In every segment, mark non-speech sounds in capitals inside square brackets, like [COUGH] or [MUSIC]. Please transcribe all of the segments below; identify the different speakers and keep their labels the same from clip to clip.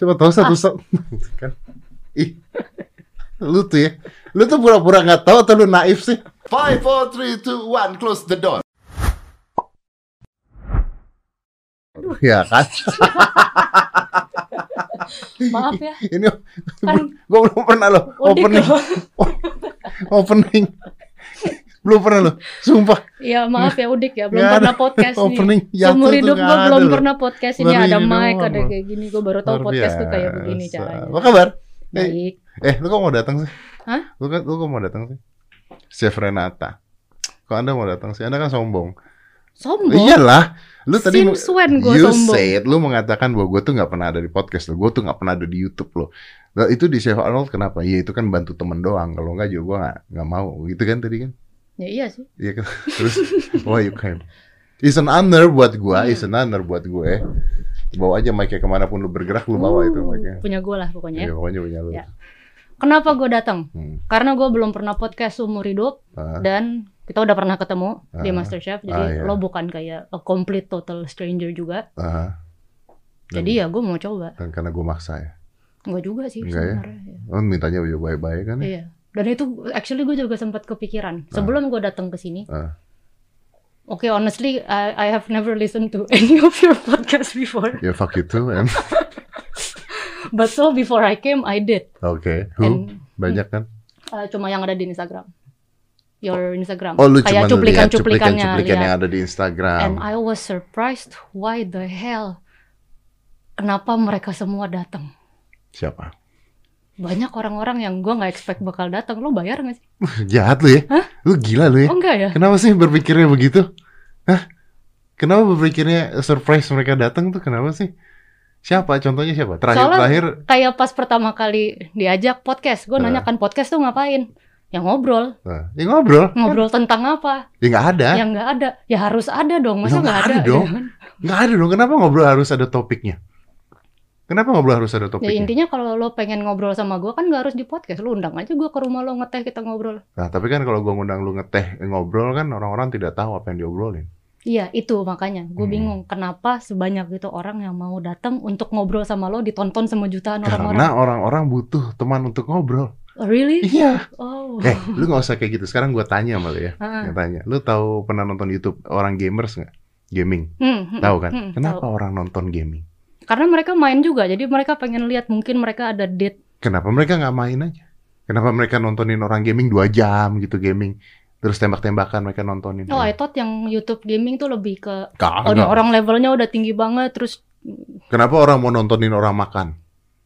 Speaker 1: Siapa tahu satu satu [LAUGHS] kan. Ih. Lu tuh ya. Lu tuh pura-pura nggak tahu atau lu naif sih? Five, four, three, two, one, close the door. Ya kan? [LAUGHS]
Speaker 2: Maaf ya.
Speaker 1: Ini
Speaker 2: Kan-
Speaker 1: gua belum pernah loh
Speaker 2: Udik
Speaker 1: opening. [LAUGHS] opening. Belum pernah loh. Sumpah.
Speaker 2: Ya maaf ya Udik ya, belum pernah
Speaker 1: ada
Speaker 2: podcast nih.
Speaker 1: opening
Speaker 2: Seumur hidup gue belum
Speaker 1: loh.
Speaker 2: pernah podcast ini ada mic, ada kayak gini. Gue baru tahu
Speaker 1: Luar
Speaker 2: podcast tuh kayak begini caranya.
Speaker 1: Apa kabar? Eh,
Speaker 2: Baik.
Speaker 1: eh, lu kok mau datang sih?
Speaker 2: Hah?
Speaker 1: Lu kan lu kok mau datang sih? Chef Renata. Kok Anda mau datang sih? Anda kan sombong.
Speaker 2: Sombong.
Speaker 1: Iyalah. Lu tadi
Speaker 2: when gue
Speaker 1: you
Speaker 2: sombong?
Speaker 1: said lu mengatakan bahwa gue tuh nggak pernah ada di podcast lo, gue tuh nggak pernah ada di YouTube lo. Nah, itu di Chef Arnold kenapa? Ya itu kan bantu temen doang. Kalau nggak juga gue nggak nggak mau. Gitu kan tadi kan?
Speaker 2: Ya iya sih.
Speaker 1: Iya kan? [LAUGHS] Terus why you came? It's an honor buat gue.
Speaker 2: Hmm.
Speaker 1: It's an honor buat gue. Bawa aja mic ke mana pun lu bergerak lu bawa itu
Speaker 2: Uh,
Speaker 1: mic-nya.
Speaker 2: Punya gue lah pokoknya.
Speaker 1: Iya
Speaker 2: ya.
Speaker 1: pokoknya punya lu.
Speaker 2: Ya. Kenapa gue datang?
Speaker 1: Hmm.
Speaker 2: Karena gue belum pernah podcast seumur hidup
Speaker 1: Ah,
Speaker 2: dan kita udah pernah ketemu di
Speaker 1: Ah.
Speaker 2: MasterChef. Jadi
Speaker 1: Ah, iya.
Speaker 2: lo bukan kayak a complete total stranger juga.
Speaker 1: ah. Dan-
Speaker 2: Jadi ya gue mau coba.
Speaker 1: dan karena gue maksa ya.
Speaker 2: Enggak juga sih
Speaker 1: Enggak ya?
Speaker 2: sebenarnya. ya.
Speaker 1: Oh, mintanya baik-baik kan? ya?
Speaker 2: Iya. Dan itu actually gue juga sempat kepikiran sebelum gue datang ke sini.
Speaker 1: Ah.
Speaker 2: Oke, honestly, I, I have never listened to [LAUGHS] any of your podcast before.
Speaker 1: Ya fuck you too, and [LAUGHS]
Speaker 2: But so before I came, I did.
Speaker 1: Oke, who?
Speaker 2: And
Speaker 1: Banyak kan?
Speaker 2: uh, cuma yang ada di Instagram. Your Instagram.
Speaker 1: Oh, lu
Speaker 2: Kayak cuplikan-cuplikannya
Speaker 1: cuplikan-cuplikan
Speaker 2: lihat.
Speaker 1: yang ada di
Speaker 2: And
Speaker 1: Instagram.
Speaker 2: I was surprised why the hell kenapa mereka semua datang.
Speaker 1: Siapa?
Speaker 2: Banyak orang-orang yang gue nggak expect bakal datang. Lo bayar nggak sih?
Speaker 1: Jahat lu ya? Lu gila lu ya?
Speaker 2: Oh enggak ya?
Speaker 1: Kenapa sih berpikirnya begitu? Hah? Kenapa berpikirnya surprise mereka datang tuh? Kenapa sih? Siapa? Contohnya siapa? Terakhir
Speaker 2: Soalnya-
Speaker 1: terakhir
Speaker 2: Kayak pas pertama kali diajak podcast, gue
Speaker 1: Nah.
Speaker 2: nanya kan podcast tuh ngapain? Ya ngobrol.
Speaker 1: nah, ya ngobrol.
Speaker 2: Ngobrol tentang apa?
Speaker 1: Ya nggak ada.
Speaker 2: Yang nggak ada. Ya harus ada dong. Masa
Speaker 1: Ya,
Speaker 2: nggak ada?
Speaker 1: ada dong.
Speaker 2: kan? [LAUGHS]
Speaker 1: Nggak ada dong. Kenapa ngobrol harus ada topiknya? Kenapa ngobrol harus ada
Speaker 2: Ya
Speaker 1: topiknya?
Speaker 2: intinya kalau lo pengen ngobrol sama gue kan nggak harus di podcast. Lo undang aja gue ke rumah lo ngeteh kita ngobrol.
Speaker 1: Nah, tapi kan kalau gua ngundang lu ngeteh ngobrol kan orang-orang tidak tahu apa yang diobrolin.
Speaker 2: Iya itu makanya gue
Speaker 1: Hmm.
Speaker 2: bingung kenapa sebanyak itu orang yang mau datang untuk ngobrol sama lo ditonton sama jutaan orang-orang.
Speaker 1: Karena orang-orang butuh teman untuk ngobrol.
Speaker 2: Oh, really?
Speaker 1: Iya.
Speaker 2: Oh.
Speaker 1: Eh, lu nggak usah kayak gitu. Sekarang gua tanya sama lu ya.
Speaker 2: Ah.
Speaker 1: Gua tanya. Lu tahu pernah nonton YouTube orang gamers nggak? Gaming.
Speaker 2: Hmm, hmm,
Speaker 1: Tahu kan?
Speaker 2: hmm,
Speaker 1: Kenapa
Speaker 2: tahu.
Speaker 1: orang nonton gaming?
Speaker 2: Karena mereka main juga, jadi mereka pengen lihat mungkin mereka ada date.
Speaker 1: Kenapa mereka nggak main aja? Kenapa mereka nontonin orang gaming dua jam gitu gaming? Terus tembak-tembakan mereka nontonin.
Speaker 2: Oh, I thought yang YouTube gaming tuh lebih ke oh, orang levelnya udah tinggi banget, terus
Speaker 1: Kenapa orang mau nontonin orang makan?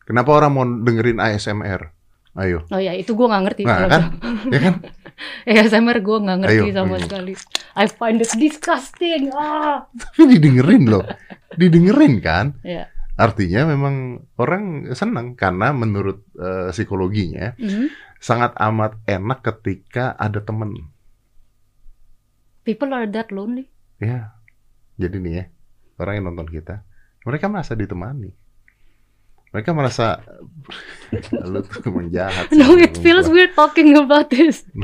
Speaker 1: Kenapa orang mau dengerin ASMR? Ayo.
Speaker 2: oh ya itu gue nggak ngerti.
Speaker 1: Nah, kan? [LAUGHS] Ya kan? [LAUGHS]
Speaker 2: ASMR gue nggak ngerti
Speaker 1: Ayo,
Speaker 2: sama
Speaker 1: ayo.
Speaker 2: sekali. I find it disgusting. Ah.
Speaker 1: Tapi didengerin loh. Didengerin kan?
Speaker 2: Ya.
Speaker 1: Artinya memang orang senang karena menurut eh, psikologinya
Speaker 2: Mhm.
Speaker 1: sangat amat enak ketika ada temen.
Speaker 2: People are that lonely.
Speaker 1: Ya. Jadi nih ya, orang yang nonton kita, mereka merasa ditemani. Mereka merasa [LAUGHS] lu tuh emang jahat. sih,
Speaker 2: No, it feels weird talking about this. [LAUGHS]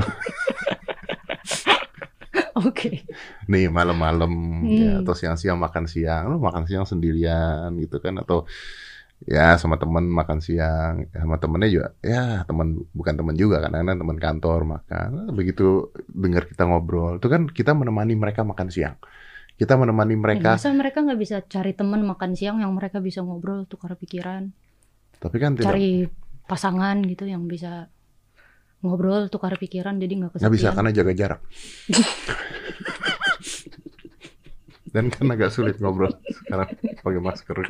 Speaker 2: Oke.
Speaker 1: Nih malam-malam ya,
Speaker 2: Hmm.
Speaker 1: atau siang-siang makan siang, lu makan siang sendirian gitu kan atau ya sama temen makan siang, ya, sama temennya juga ya temen bukan temen juga kan, karena temen kantor makan. Begitu dengar kita ngobrol, itu kan kita menemani mereka makan siang. Kita menemani
Speaker 2: Ya,
Speaker 1: mereka,
Speaker 2: masa mereka nggak bisa cari teman makan siang yang mereka bisa ngobrol tukar pikiran,
Speaker 1: tapi kan tidak
Speaker 2: cari pasangan gitu yang bisa ngobrol tukar pikiran jadi nggak kesepian.
Speaker 1: nggak bisa karena jaga jarak. [LAUGHS] Dan kan agak sulit ngobrol sekarang pakai masker.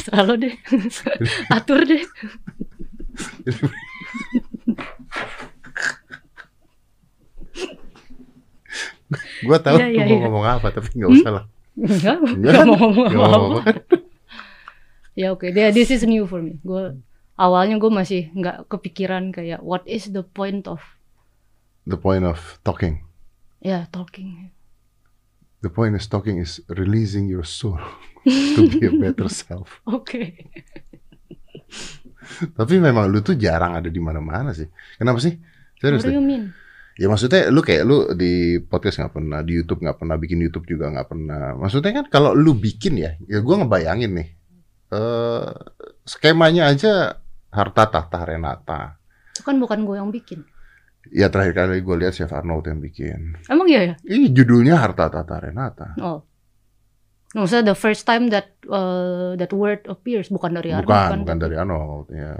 Speaker 2: Selalu deh. Atur deh.
Speaker 1: Gua tahu
Speaker 2: Iya,
Speaker 1: lu
Speaker 2: iya,
Speaker 1: mau
Speaker 2: iya.
Speaker 1: ngomong apa, tapi nggak usah lah.
Speaker 2: Enggak,
Speaker 1: Enggak
Speaker 2: enggak mau ngomong
Speaker 1: kan?
Speaker 2: Ya oke, dia this is new for me. Gue awalnya gue masih nggak kepikiran kayak what is the point of
Speaker 1: The point of talking.
Speaker 2: ya talking.
Speaker 1: The point is talking is releasing your soul [LAUGHS] to be a better self. [LAUGHS]
Speaker 2: Oke.
Speaker 1: Tapi memang lu tuh jarang ada di mana-mana sih. Kenapa sih? Serius
Speaker 2: What do
Speaker 1: deh.
Speaker 2: you mean?
Speaker 1: Ya maksudnya lu kayak lu di podcast nggak pernah, di YouTube nggak pernah, bikin YouTube juga nggak pernah. Maksudnya kan kalau lu bikin ya, ya gua ngebayangin nih. eh skemanya aja harta tahta Renata.
Speaker 2: Itu kan bukan gue yang bikin.
Speaker 1: Ya terakhir kali gue lihat Chef Arnold yang bikin.
Speaker 2: Emang iya ya?
Speaker 1: Ih judulnya harta tahta Renata.
Speaker 2: Oh. Maksudnya the first time that uh, that word appears bukan dari Arnold
Speaker 1: Bukan,
Speaker 2: kan?
Speaker 1: bukan dari Arnold. Ya,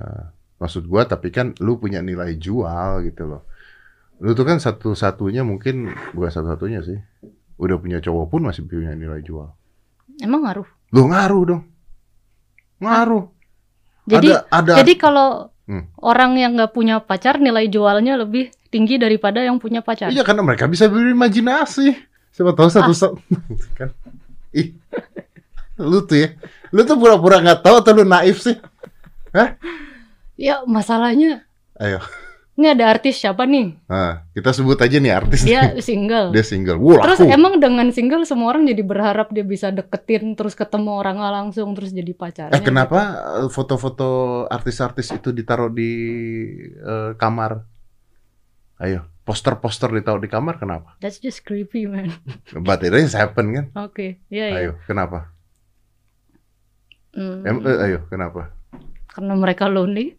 Speaker 1: maksud gua tapi kan lu punya nilai jual gitu loh. Lu tuh kan satu-satunya mungkin bukan satu-satunya sih. Udah punya cowok pun masih punya nilai jual.
Speaker 2: Emang ngaruh.
Speaker 1: Lu ngaruh dong. Ngaruh.
Speaker 2: Jadi
Speaker 1: ada ada
Speaker 2: jadi kalau
Speaker 1: Hmm.
Speaker 2: orang yang nggak punya pacar nilai jualnya lebih tinggi daripada yang punya pacar.
Speaker 1: Iya karena mereka bisa berimajinasi. Siapa tahu satu
Speaker 2: Ah.
Speaker 1: satu [LAUGHS] kan. Ih. Lu tuh ya. Lu tuh pura-pura nggak tahu atau lu naif sih?
Speaker 2: Ya masalahnya
Speaker 1: Ayo.
Speaker 2: Ini ada artis siapa nih?
Speaker 1: Nah, kita sebut aja nih artis.
Speaker 2: Dia single.
Speaker 1: Dia single. Wah,
Speaker 2: Terus
Speaker 1: laku.
Speaker 2: emang dengan single semua orang jadi berharap dia bisa deketin terus ketemu orang langsung terus jadi pacarnya.
Speaker 1: Eh kenapa eh, foto-foto artis-artis itu ditaruh di eh, kamar? Ayo, poster-poster ditaruh di kamar kenapa?
Speaker 2: That's just creepy man. [LAUGHS]
Speaker 1: But it is happen kan?
Speaker 2: Oke, iya iya.
Speaker 1: Ayo, kenapa?
Speaker 2: Hmm,
Speaker 1: Em, eh, ayo, kenapa?
Speaker 2: karena mereka lonely,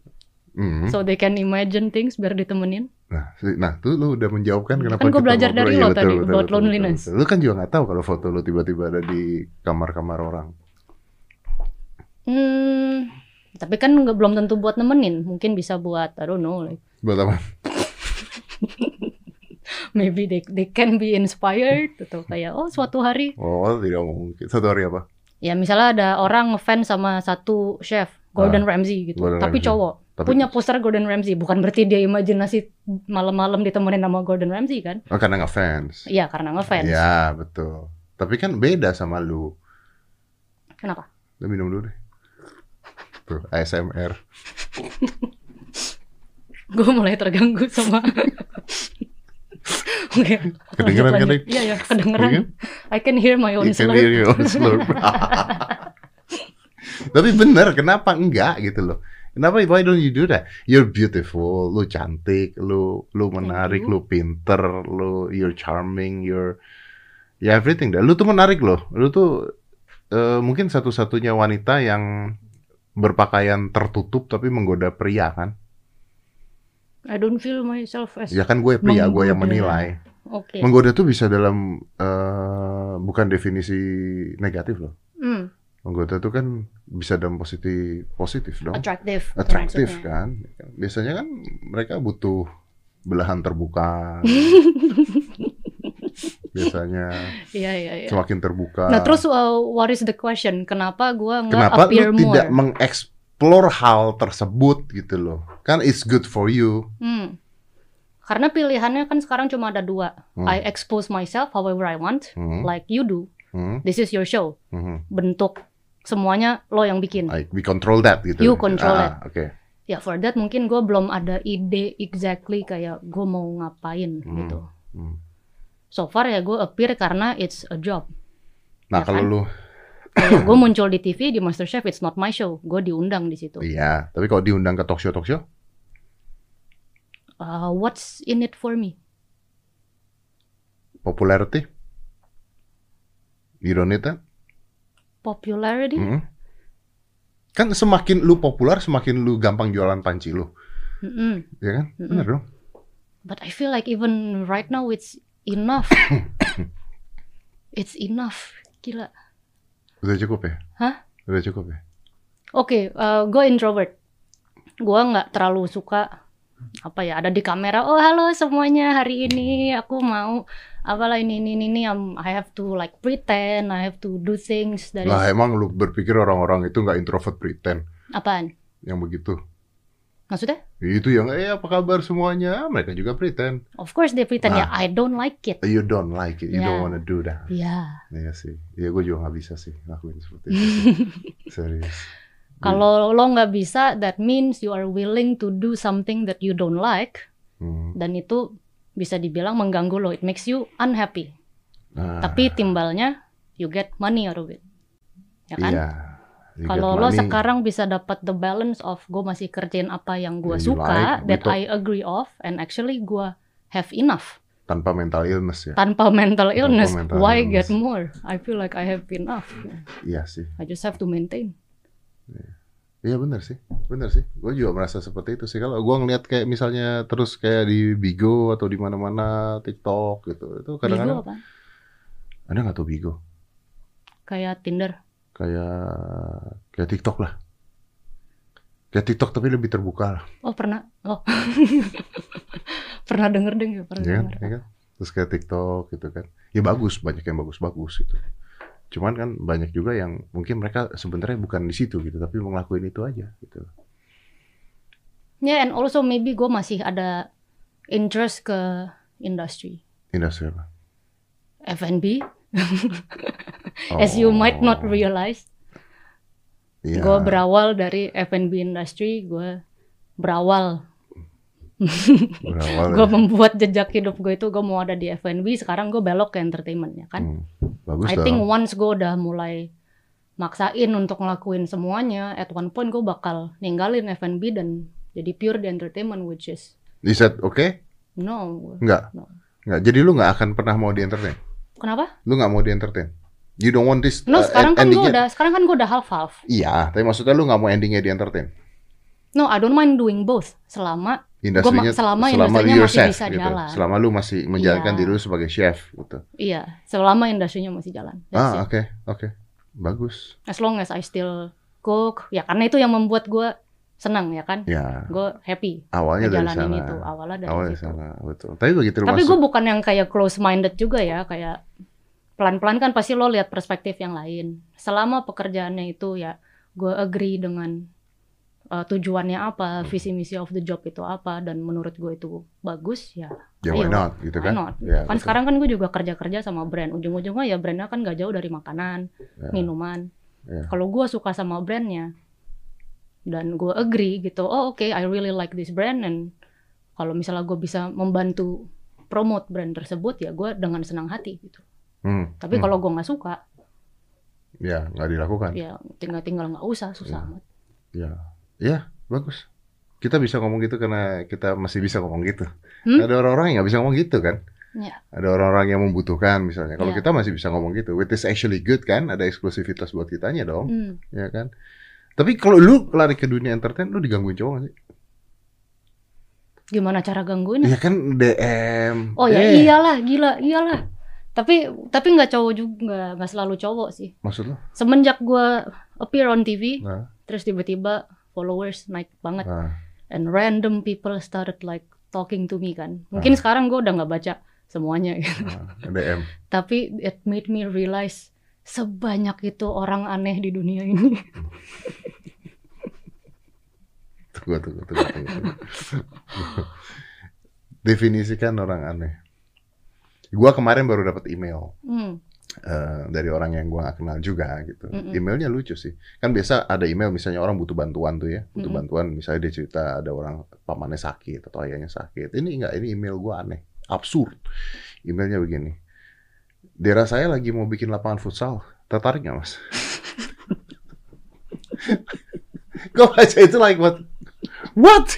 Speaker 1: Hmm.
Speaker 2: so they can imagine things biar ditemenin.
Speaker 1: Nah, nah tuh lu udah menjawabkan kenapa
Speaker 2: Kan
Speaker 1: kita
Speaker 2: belajar
Speaker 1: ngobrol.
Speaker 2: dari
Speaker 1: Iya,
Speaker 2: lo tadi, about
Speaker 1: betul,
Speaker 2: loneliness.
Speaker 1: betul. Lu kan juga nggak tahu kalau foto lu tiba-tiba ada di kamar-kamar orang.
Speaker 2: Hmm, tapi kan nggak belum tentu buat nemenin, mungkin bisa buat I don't know, like
Speaker 1: Buat apa? [LAUGHS]
Speaker 2: maybe they they can be inspired atau kayak oh suatu hari
Speaker 1: Oh, tidak mungkin. Satu hari apa?
Speaker 2: ya misalnya ada orang ngefans sama satu chef Gordon Ramsay gitu,
Speaker 1: Ah, Gordon
Speaker 2: tapi
Speaker 1: Ramsay.
Speaker 2: cowok
Speaker 1: Tapi,
Speaker 2: punya poster Gordon Ramsay, bukan berarti dia imajinasi malam-malam ditemenin sama Gordon Ramsay kan?
Speaker 1: oh, karena nggak fans.
Speaker 2: Iya karena ngefans.
Speaker 1: Ya, betul. Tapi kan beda sama lu.
Speaker 2: Kenapa?
Speaker 1: Lu minum dulu deh. Tuh, ASMR.
Speaker 2: Gue mulai terganggu sama. [LAUGHS] Oke.
Speaker 1: Kedengeran kan?
Speaker 2: Iya ya, kedengeran.
Speaker 1: Iya kan?
Speaker 2: I can hear my own
Speaker 1: You can
Speaker 2: slur.
Speaker 1: hear your own slurp. [LAUGHS] [LAUGHS] Tapi bener, kenapa enggak gitu loh? Kenapa why don't you do that? You're beautiful, lu cantik, lu lu menarik, lu pinter, lu you're charming, you're ya everything dah. Lu tuh menarik loh. Lu tuh eh, mungkin satu-satunya wanita yang berpakaian tertutup tapi menggoda pria kan?
Speaker 2: I don't feel myself as.
Speaker 1: Ya kan gue pria, gue yang menilai.
Speaker 2: Oke.
Speaker 1: Menggoda tuh bisa dalam eh, bukan definisi negatif loh.
Speaker 2: Hmm,
Speaker 1: Menggoda tuh kan bisa dalam positif positif dong.
Speaker 2: attractive. itu
Speaker 1: Atraktif
Speaker 2: maksudnya.
Speaker 1: kan. Biasanya kan mereka butuh belahan terbuka. [LAUGHS] Biasanya
Speaker 2: Iya iya iya.
Speaker 1: semakin terbuka.
Speaker 2: Nah terus uh, what is the question? Kenapa gue nggak
Speaker 1: kenapa
Speaker 2: appear
Speaker 1: lu tidak
Speaker 2: more?
Speaker 1: mengeksplor hal tersebut gitu loh? Kan it's good for you.
Speaker 2: Hmm. Karena pilihannya kan sekarang cuma ada dua.
Speaker 1: Hmm.
Speaker 2: I expose myself however I want,
Speaker 1: Hmm,
Speaker 2: like you do.
Speaker 1: hmm,
Speaker 2: This is your show.
Speaker 1: hmm.
Speaker 2: Bentuk semuanya lo yang bikin.
Speaker 1: I- we control that gitu.
Speaker 2: You control
Speaker 1: ah, Oke.
Speaker 2: Ya for that mungkin gue belum ada ide exactly kayak gue mau ngapain
Speaker 1: Hmm.
Speaker 2: gitu.
Speaker 1: Hmm.
Speaker 2: So far ya gue appear karena it's a job.
Speaker 1: Nah
Speaker 2: Ya
Speaker 1: kalau
Speaker 2: kan?
Speaker 1: lu,
Speaker 2: gue [COUGHS] muncul di TV di MasterChef, it's not my show. Gue diundang di situ.
Speaker 1: iya. Tapi kalau diundang ke talk show talk show,
Speaker 2: Uh, what's in it for me?
Speaker 1: popularity, you don't need that.
Speaker 2: Popularity?
Speaker 1: Mm-mm. Kan semakin lu populer, semakin lu gampang jualan panci lu,
Speaker 2: Mm-mm.
Speaker 1: ya kan?
Speaker 2: Mm-mm.
Speaker 1: Bener dong.
Speaker 2: But I feel like even right now it's enough. [COUGHS] it's enough. Gila.
Speaker 1: Udah cukup ya?
Speaker 2: Hah?
Speaker 1: Udah cukup ya?
Speaker 2: Oke, gue introvert. Gue nggak terlalu suka apa ya ada di kamera. Oh halo semuanya hari ini aku mau apalah ini ini ini. um, I have to like pretend. I have to do things dari
Speaker 1: Lah emang lu berpikir orang-orang itu nggak introvert pretend
Speaker 2: apaan?
Speaker 1: yang begitu?
Speaker 2: Maksudnya?
Speaker 1: Itu yang eh apa kabar semuanya? Mereka juga pretend.
Speaker 2: Of course they pretend ya.
Speaker 1: Nah.
Speaker 2: I don't like it.
Speaker 1: You don't like it, you
Speaker 2: Ya.
Speaker 1: don't wanna do that.
Speaker 2: Ya.
Speaker 1: Iya sih. Iya gue juga nggak bisa sih lakuin seperti itu. [LAUGHS] Serius.
Speaker 2: Kalau lo nggak bisa, that means you are willing to do something that you don't like,
Speaker 1: Hmm.
Speaker 2: dan itu bisa dibilang mengganggu lo. It makes you unhappy.
Speaker 1: Nah,
Speaker 2: Tapi timbalnya, you get money out of it. Ya kan?
Speaker 1: Iya. You get
Speaker 2: Kalau lo sekarang bisa dapat the balance of gue masih kerjain apa yang gue suka,
Speaker 1: like,
Speaker 2: that
Speaker 1: gitu.
Speaker 2: I agree of, and actually gue have enough
Speaker 1: tanpa mental illness ya.
Speaker 2: tanpa mental illness.
Speaker 1: mental
Speaker 2: why
Speaker 1: illness.
Speaker 2: get more? I feel like I have enough.
Speaker 1: Iya sih.
Speaker 2: I just have to maintain.
Speaker 1: Iya bener sih, bener sih. Gue juga merasa seperti itu sih. Kalau gue ngeliat kayak misalnya terus kayak di Bigo atau di mana-mana TikTok gitu, itu
Speaker 2: Bigo
Speaker 1: kadang-kadang
Speaker 2: apa?
Speaker 1: ada nggak tuh Bigo?
Speaker 2: Kayak Tinder.
Speaker 1: Kayak kayak TikTok lah. Kayak TikTok tapi lebih terbuka lah,
Speaker 2: Oh pernah. Oh. [LAUGHS] pernah denger deng ya, pernah
Speaker 1: ya kan?
Speaker 2: denger.
Speaker 1: Ya kan? Terus kayak TikTok gitu kan. Ya bagus, banyak yang bagus-bagus gitu. Cuman kan banyak juga yang mungkin mereka sebenarnya bukan di situ gitu, tapi mau ngelakuin itu aja gitu.
Speaker 2: Yeah, and also maybe gue masih ada interest ke industri
Speaker 1: Industri apa?
Speaker 2: F&B. [LAUGHS] As you might not
Speaker 1: Oh,
Speaker 2: realize,
Speaker 1: iya.
Speaker 2: gue berawal dari F&B industry, gue berawal,
Speaker 1: Berawal [LAUGHS]
Speaker 2: gue
Speaker 1: ya.
Speaker 2: membuat jejak hidup gue itu gue mau ada di F&B, sekarang gue belok ke entertainment ya kan.
Speaker 1: Hmm, Bagus
Speaker 2: I
Speaker 1: dong.
Speaker 2: think once gue udah mulai maksain untuk ngelakuin semuanya, at one point gue bakal ninggalin F&B dan jadi pure di entertainment, which is
Speaker 1: Is that okay?
Speaker 2: no.
Speaker 1: Enggak.
Speaker 2: No.
Speaker 1: Enggak. Jadi lu nggak akan pernah mau di entertain?
Speaker 2: Kenapa?
Speaker 1: Lu nggak mau di entertain? You don't want this
Speaker 2: No,
Speaker 1: uh,
Speaker 2: sekarang kan gue udah, sekarang kan gue udah half half.
Speaker 1: Iya, tapi maksudnya lu nggak mau endingnya di entertain?
Speaker 2: No, I don't mind doing both selama
Speaker 1: Industrinya
Speaker 2: selama
Speaker 1: selama
Speaker 2: industrinya masih
Speaker 1: chef
Speaker 2: bisa
Speaker 1: gitu.
Speaker 2: jalan.
Speaker 1: Selama lu masih menjalankan
Speaker 2: Iya.
Speaker 1: diri lu sebagai chef gitu.
Speaker 2: iya, selama industrinya masih jalan. That's
Speaker 1: Ah, oke, oke. Bagus.
Speaker 2: As long as I still cook, ya karena itu yang membuat gue senang ya kan.
Speaker 1: Ya,
Speaker 2: Gue happy
Speaker 1: awalnya dari sana.
Speaker 2: itu awalnya dari
Speaker 1: Awalnya
Speaker 2: situ.
Speaker 1: sana, betul. Tapi begitu
Speaker 2: Tapi gue bukan yang kayak close minded juga ya, kayak pelan-pelan kan pasti lo lihat perspektif yang lain. Selama pekerjaannya itu ya gue agree dengan uh, tujuannya apa, visi misi of the job itu apa, dan menurut gue itu bagus ya.
Speaker 1: ya why
Speaker 2: ayo,
Speaker 1: not gitu
Speaker 2: why
Speaker 1: kan?
Speaker 2: not?
Speaker 1: Ya,
Speaker 2: kan
Speaker 1: betul.
Speaker 2: sekarang kan gue juga kerja-kerja sama brand, ujung-ujungnya ya brandnya kan gak jauh dari makanan,
Speaker 1: Ya.
Speaker 2: minuman.
Speaker 1: Ya.
Speaker 2: Kalau gue suka sama brandnya dan gue agree gitu, oh oke, I really like this brand, and kalau misalnya gue bisa membantu promote brand tersebut ya gue dengan senang hati gitu.
Speaker 1: Hmm,
Speaker 2: Tapi
Speaker 1: hmm.
Speaker 2: kalau gue nggak suka,
Speaker 1: ya nggak dilakukan.
Speaker 2: ya tinggal-tinggal nggak usah, susah
Speaker 1: Ya.
Speaker 2: amat.
Speaker 1: Ya, ya bagus. Kita bisa ngomong gitu karena kita masih bisa ngomong gitu.
Speaker 2: Hmm?
Speaker 1: Ada orang-orang yang nggak bisa ngomong gitu kan?
Speaker 2: Ya.
Speaker 1: Ada orang-orang yang membutuhkan misalnya. Kalau
Speaker 2: Ya.
Speaker 1: kita masih bisa ngomong gitu, which is actually good kan? Ada eksklusivitas buat kitanya dong,
Speaker 2: Hmm.
Speaker 1: ya kan? Tapi kalau lu lari ke dunia entertain, lu digangguin cowok gak sih?
Speaker 2: Gimana cara gangguin?
Speaker 1: Ya kan DM.
Speaker 2: Oh ya
Speaker 1: eh,
Speaker 2: iyalah, gila, iyalah. Tapi tapi nggak cowok juga, nggak nggak selalu cowok sih.
Speaker 1: Maksud lu?
Speaker 2: Semenjak gue appear on TV,
Speaker 1: Nah,
Speaker 2: terus tiba-tiba followers naik banget.
Speaker 1: nah,
Speaker 2: and random people started like talking to me kan. Mungkin
Speaker 1: Ah.
Speaker 2: sekarang gue udah nggak baca semuanya,
Speaker 1: nah, DM. [LAUGHS]
Speaker 2: tapi it made me realize sebanyak itu orang aneh di dunia ini. [LAUGHS]
Speaker 1: Tunggu, tunggu, tunggu. tunggu. Definisikan orang aneh. Gua kemarin baru dapat email
Speaker 2: Hmm,
Speaker 1: eh, dari orang yang gua gak kenal juga gitu.
Speaker 2: Mm-mm.
Speaker 1: Emailnya lucu sih. Kan biasa ada email misalnya orang butuh bantuan tuh ya, butuh
Speaker 2: Mm-mm.
Speaker 1: bantuan misalnya dia cerita ada orang pamannya sakit atau ayahnya sakit. Ini enggak, ini email gua aneh, absurd. Emailnya begini. Daerah saya lagi mau bikin lapangan futsal. Tertarik nggak mas? [LAUGHS] Gue baca itu like what? What? [LAUGHS]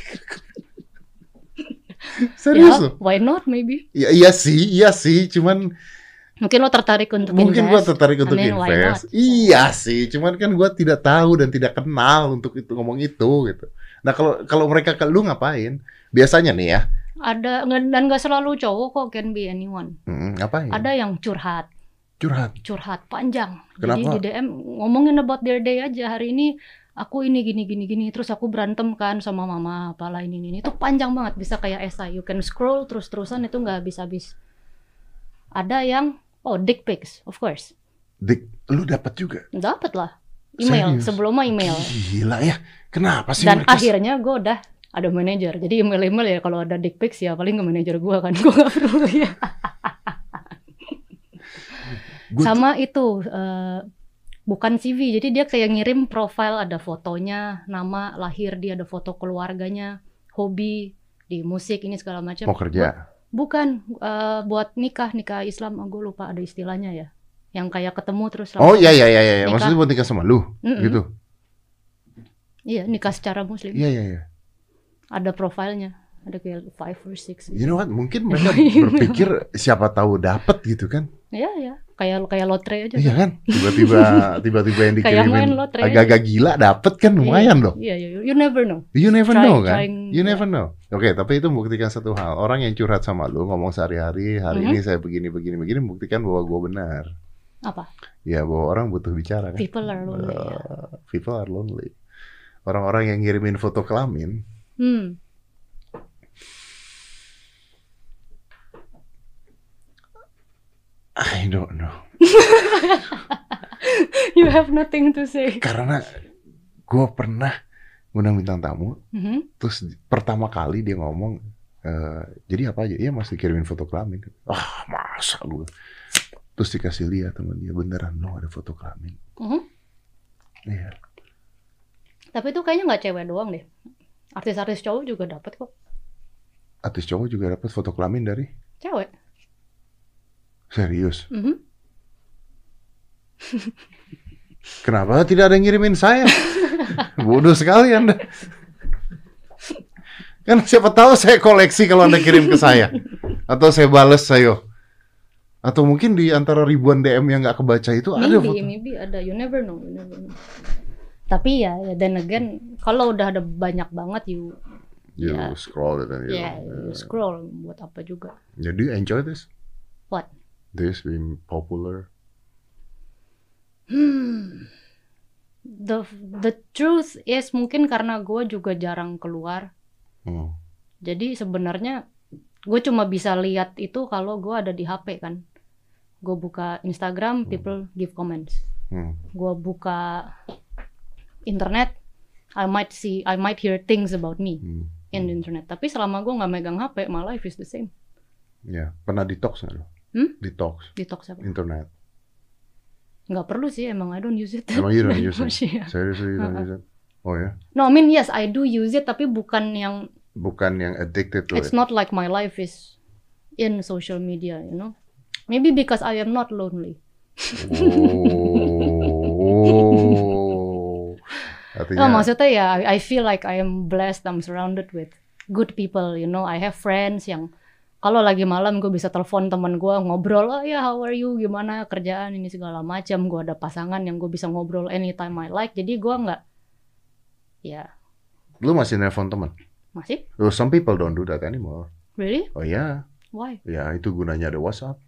Speaker 1: Serius
Speaker 2: ya,
Speaker 1: loh?
Speaker 2: why not maybe?
Speaker 1: Ya, iya sih, iya sih. Cuman
Speaker 2: Mungkin lo tertarik untuk
Speaker 1: mungkin gua
Speaker 2: invest.
Speaker 1: tertarik untuk
Speaker 2: I mean,
Speaker 1: invest. Iya sih, cuman kan gua tidak tahu dan tidak kenal untuk itu ngomong itu gitu. Nah kalau kalau mereka ke lu ngapain? Biasanya nih ya,
Speaker 2: Ada dan nggak selalu cowok kok can be anyone.
Speaker 1: hmm, ngapain?
Speaker 2: Ada yang curhat,
Speaker 1: Curhat.
Speaker 2: curhat panjang.
Speaker 1: Kenapa?
Speaker 2: Jadi di DM ngomongin about their day aja hari ini aku ini gini gini gini terus aku berantem kan sama mama apalah ini ini itu panjang banget bisa kayak esai you can scroll terus terusan itu nggak habis habis ada yang oh dick pics of course
Speaker 1: Dik, lu dapat juga.
Speaker 2: dapat lah email
Speaker 1: Serius?
Speaker 2: sebelumnya email
Speaker 1: Gila ya. Kenapa sih
Speaker 2: dan
Speaker 1: mereka
Speaker 2: akhirnya gue udah ada manajer jadi email email ya kalau ada dick pics ya paling ke manajer gue kan [LAUGHS] gue nggak perlu ya
Speaker 1: tuh-
Speaker 2: sama itu eh, bukan CV jadi dia kayak ngirim profile ada fotonya nama lahir dia ada foto keluarganya hobi di musik ini segala macam
Speaker 1: mau kerja?
Speaker 2: Bukan eh, buat nikah nikah Islam gue lupa ada istilahnya ya yang kayak ketemu terus
Speaker 1: Oh iya iya iya iya.
Speaker 2: Nikah.
Speaker 1: Maksudnya buat nikah sama lu
Speaker 2: Mm-mm.
Speaker 1: gitu.
Speaker 2: iya nikah secara muslim
Speaker 1: Iya iya iya.
Speaker 2: ada profilnya ada kayak five or six.
Speaker 1: You know what? Mungkin [LAUGHS] mereka berpikir siapa tahu dapat gitu kan?
Speaker 2: Ya ya, kayak kayak lotre aja.
Speaker 1: Iya kan? Tiba-tiba [LAUGHS] tiba-tiba yang dikirimin agak-agak gila dapat kan lumayan
Speaker 2: Iya,
Speaker 1: dong.
Speaker 2: Iya, iya, you never know.
Speaker 1: You never
Speaker 2: Try-
Speaker 1: know kan?
Speaker 2: trying-
Speaker 1: You never know. Oke, tapi itu membuktikan satu hal. Orang yang curhat sama lu ngomong sehari-hari, hari
Speaker 2: Mhm.
Speaker 1: ini saya begini begini begini membuktikan bahwa gue benar.
Speaker 2: Apa?
Speaker 1: Ya bahwa orang butuh bicara kan.
Speaker 2: People are lonely. ya.
Speaker 1: Uh, people are lonely. Orang-orang yang ngirimin foto kelamin,
Speaker 2: Hmm.
Speaker 1: I don't know. [LAUGHS]
Speaker 2: You have nothing to say.
Speaker 1: Karena gue pernah ngundang bintang tamu,
Speaker 2: Mhm.
Speaker 1: terus pertama kali dia ngomong, eh, jadi apa aja? Iya masih kirimin foto kelamin. Ah masa gue. Terus dikasih lihat teman dia beneran no ada foto kelamin.
Speaker 2: Mhm.
Speaker 1: Iya.
Speaker 2: Tapi itu kayaknya nggak cewek doang deh. Artis-artis cowok juga dapat kok.
Speaker 1: Artis cowok juga dapat foto kelamin dari
Speaker 2: Cewek.
Speaker 1: Serius.
Speaker 2: Mhm. [LAUGHS]
Speaker 1: Kenapa tidak ada yang ngirimin saya? [LAUGHS] Bodoh sekali Anda. Kan siapa tahu saya koleksi kalau Anda kirim ke saya. Atau saya bales saya. Atau mungkin di antara ribuan DM yang nggak kebaca itu ada
Speaker 2: Maybe,
Speaker 1: foto.
Speaker 2: maybe ada. You never know, you never know. Tapi ya, ya then again, kalau udah ada banyak banget, you,
Speaker 1: You
Speaker 2: Ya.
Speaker 1: scroll it and you,
Speaker 2: ya, you scroll buat apa juga.
Speaker 1: Yeah, do you enjoy this?
Speaker 2: What?
Speaker 1: This being popular?
Speaker 2: Hmm. The the truth is mungkin karena gue juga jarang keluar.
Speaker 1: Hmm.
Speaker 2: Jadi sebenarnya gue cuma bisa lihat itu kalau gue ada di HP kan. Gue buka Instagram, people give comments.
Speaker 1: Hmm.
Speaker 2: Gue buka internet, I might see, I might hear things about me
Speaker 1: Hmm.
Speaker 2: in the internet. Tapi selama gue nggak megang HP, my life is the same.
Speaker 1: Ya, pernah detox nggak lo?
Speaker 2: Hmm?
Speaker 1: Detox
Speaker 2: Detox apa?
Speaker 1: internet.
Speaker 2: Nggak perlu sih, emang I don't use it.
Speaker 1: Emang you don't [LAUGHS] use it?
Speaker 2: yeah.
Speaker 1: Seriously you don't use it? Oh ya,
Speaker 2: No, I mean yes, I do use it, tapi bukan yang
Speaker 1: bukan yang addicted to
Speaker 2: It's
Speaker 1: it.
Speaker 2: not like my life is in social media, you know. Maybe because I am not lonely.
Speaker 1: Oh. [LAUGHS] Artinya,
Speaker 2: No, maksudnya ya, I feel like I am blessed. I'm surrounded with good people, you know. I have friends yang kalau lagi malam gue bisa telepon teman gue ngobrol, oh ya how are you, gimana kerjaan ini segala macam. Gue ada pasangan yang gue bisa ngobrol anytime I like. Jadi gue nggak, ya
Speaker 1: lu masih nelpon teman?
Speaker 2: masih
Speaker 1: Oh, some people don't do that anymore.
Speaker 2: really
Speaker 1: Oh ya,
Speaker 2: why?
Speaker 1: ya itu gunanya ada WhatsApp.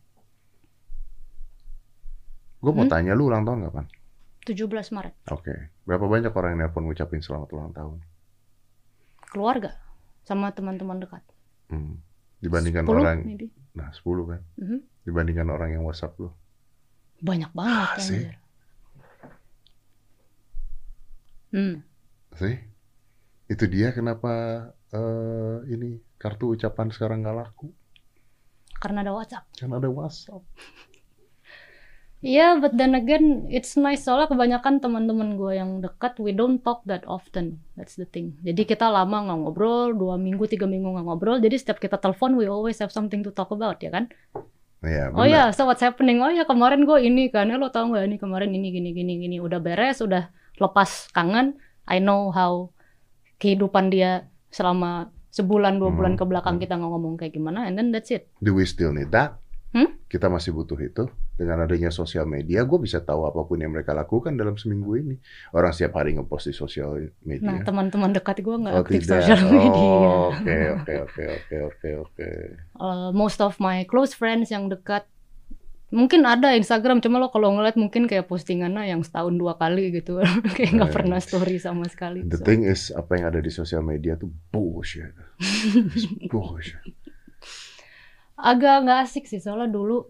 Speaker 1: Gue mau
Speaker 2: Hmm?
Speaker 1: tanya lu ulang tahun kapan?
Speaker 2: 17 Maret
Speaker 1: Oke, berapa banyak orang yang nelpon ngucapin selamat ulang tahun?
Speaker 2: keluarga sama teman-teman dekat.
Speaker 1: Hmm. Dibandingkan
Speaker 2: 10
Speaker 1: orang,
Speaker 2: maybe.
Speaker 1: nah 10 kan?
Speaker 2: Mhm.
Speaker 1: Dibandingkan orang yang WhatsApp lu.
Speaker 2: Banyak banget
Speaker 1: Ah, sih.
Speaker 2: anjir. Hmm.
Speaker 1: Sih, itu dia kenapa eh, ini kartu ucapan sekarang nggak laku.
Speaker 2: Karena ada WhatsApp.
Speaker 1: Kan ada WhatsApp.
Speaker 2: Iya, but then again, it's nice soalnya kebanyakan teman-teman gue yang dekat, we don't talk that often. That's the thing. Jadi kita lama nggak ngobrol, dua minggu, tiga minggu nggak ngobrol. Jadi setiap kita telepon, we always have something to talk about, ya kan?
Speaker 1: Iya,
Speaker 2: Oh ya, so what's happening? Oh ya kemarin gue ini kan, ya lo tau nggak ini kemarin ini gini gini gini. Udah beres, udah lepas kangen. I know how kehidupan dia selama sebulan dua bulan
Speaker 1: Hmm,
Speaker 2: ke belakang
Speaker 1: hmm.
Speaker 2: kita nggak ngomong kayak gimana, and then that's it.
Speaker 1: Do we still need that?
Speaker 2: Hmm?
Speaker 1: Kita masih butuh itu. Dengan adanya sosial media, gue bisa tahu apa pun yang mereka lakukan dalam seminggu ini. Orang setiap hari ngepost di sosial
Speaker 2: Nah,
Speaker 1: media.
Speaker 2: teman-teman dekat gue nggak
Speaker 1: oh
Speaker 2: aktif
Speaker 1: tidak.
Speaker 2: social media.
Speaker 1: Oh, Oke, oke, oke, oke, oke, oke.
Speaker 2: Uh, most of my close friends yang dekat mungkin ada Instagram cuma lo kalau ngeliat mungkin kayak postingannya yang setahun dua kali gitu [LAUGHS] kayak nggak pernah story sama sekali
Speaker 1: The
Speaker 2: So,
Speaker 1: thing is, apa yang ada di sosial media tuh bullshit. It's bullshit. [LAUGHS]
Speaker 2: agak nggak asik sih soalnya dulu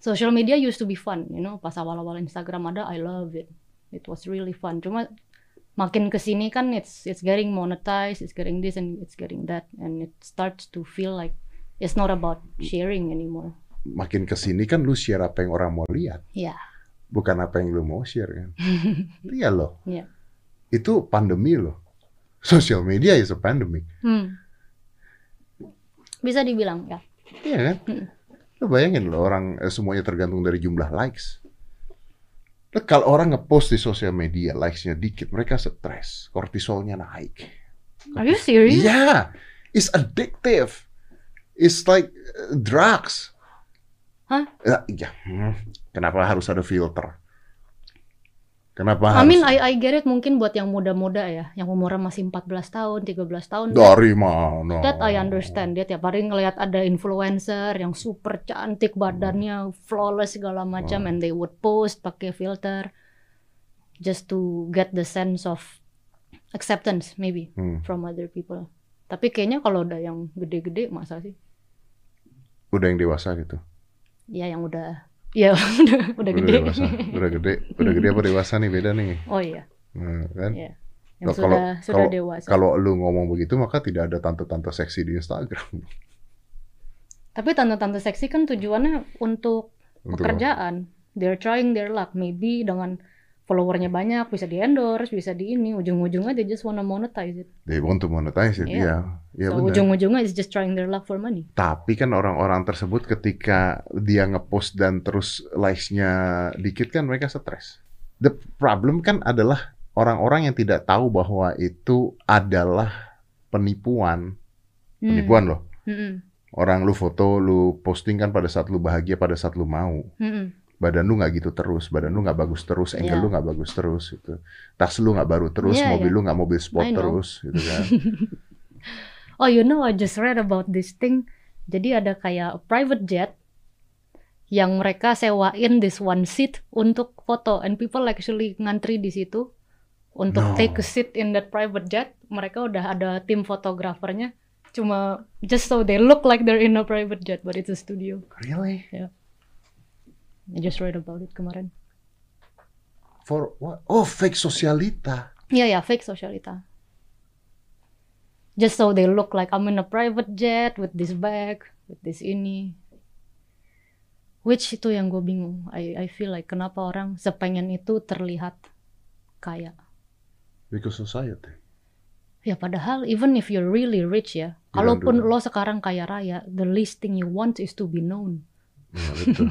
Speaker 2: social media used to be fun you know pas awal-awal Instagram ada I love it it was really fun cuma makin ke sini kan it's it's getting monetized it's getting this and it's getting that and it starts to feel like it's not about sharing anymore
Speaker 1: Makin ke sini kan lu share apa yang orang mau lihat.
Speaker 2: ya
Speaker 1: Bukan apa yang lu mau share kan. [LAUGHS] Iya loh.
Speaker 2: Iya.
Speaker 1: Itu pandemi loh. Social media is a pandemic.
Speaker 2: hmm. bisa dibilang ya
Speaker 1: Iya kan?
Speaker 2: Mm.
Speaker 1: Lu bayangin loh orang eh, semuanya tergantung dari jumlah likes. Lah, kalau orang ngepost di sosial media, likes-nya dikit, mereka stres, kortisolnya naik.
Speaker 2: are you serious
Speaker 1: Iya, It's addictive. It's like uh, drugs.
Speaker 2: Hah?
Speaker 1: Ya, ya. Kenapa harus ada filter? Kenapa
Speaker 2: I
Speaker 1: harus?
Speaker 2: mean, I, I get it mungkin buat yang muda-muda ya, yang umurnya masih 14 tahun, 13 tahun.
Speaker 1: Dari mana?
Speaker 2: That I understand. Dia tiap hari ngelihat ada influencer yang super cantik badannya, flawless segala macam, and they would post pakai filter just to get the sense of acceptance maybe
Speaker 1: Hmm.
Speaker 2: from other people. Tapi kayaknya kalau udah yang gede-gede masa sih?
Speaker 1: Udah yang dewasa gitu.
Speaker 2: Ya yang udah, [LAUGHS] ya udah, udah gede.
Speaker 1: dewasa. Udah gede. Udah gede apa dewasa nih beda nih.
Speaker 2: oh iya,
Speaker 1: Nah, kan?
Speaker 2: Iya. yang
Speaker 1: Kalau-
Speaker 2: sudah sudah
Speaker 1: kalau-
Speaker 2: dewasa.
Speaker 1: Kalau lu ngomong begitu maka tidak ada tante-tante seksi di Instagram. [LAUGHS]
Speaker 2: Tapi tante-tante seksi kan tujuannya untuk
Speaker 1: Untuk
Speaker 2: pekerjaan. They're trying their luck. Maybe dengan followernya banyak bisa di endorse, bisa di ini. Ujung-ujungnya they just wanna monetize it.
Speaker 1: They want to monetize it,
Speaker 2: Iya.
Speaker 1: iya. Iya
Speaker 2: so
Speaker 1: benar.
Speaker 2: ujung-ujungnya is just trying their luck for money.
Speaker 1: Tapi kan orang-orang tersebut ketika dia ngepost dan terus likes-nya dikit kan mereka stres. The problem kan adalah orang-orang yang tidak tahu bahwa itu adalah penipuan.
Speaker 2: Hmm.
Speaker 1: Penipuan loh.
Speaker 2: Mm-mm.
Speaker 1: Orang lu foto, lu posting kan pada saat lu bahagia, pada saat lu mau.
Speaker 2: Mm-mm.
Speaker 1: Badan lu nggak gitu terus, badan lu nggak bagus terus, angle
Speaker 2: Iya.
Speaker 1: lu nggak bagus terus gitu. Tas lu nggak baru terus,
Speaker 2: Iya,
Speaker 1: mobil
Speaker 2: iya.
Speaker 1: lu nggak mobil sport terus gitu kan. [LAUGHS]
Speaker 2: Oh, you know, I just read about this thing. Jadi ada kayak private jet yang mereka sewain this one seat untuk foto, and people actually ngantri di situ untuk
Speaker 1: No.
Speaker 2: take a seat in that private jet. Mereka udah ada tim fotografernya, cuma just so they look like they're in a private jet, but it's a studio.
Speaker 1: Really?
Speaker 2: I just read about it kemarin.
Speaker 1: For what? Oh, fake sosialita.
Speaker 2: Iya ya, fake sosialita. Just so they look like I'm in a private jet with this bag, with this ini. Which itu yang gue bingung. I I feel like kenapa orang sepengen itu terlihat kaya.
Speaker 1: Because society.
Speaker 2: Ya padahal even if you're really rich ya,
Speaker 1: Bilang
Speaker 2: kalaupun
Speaker 1: dulu.
Speaker 2: lo sekarang kaya raya, the least thing you want is to be known.
Speaker 1: Iya betul.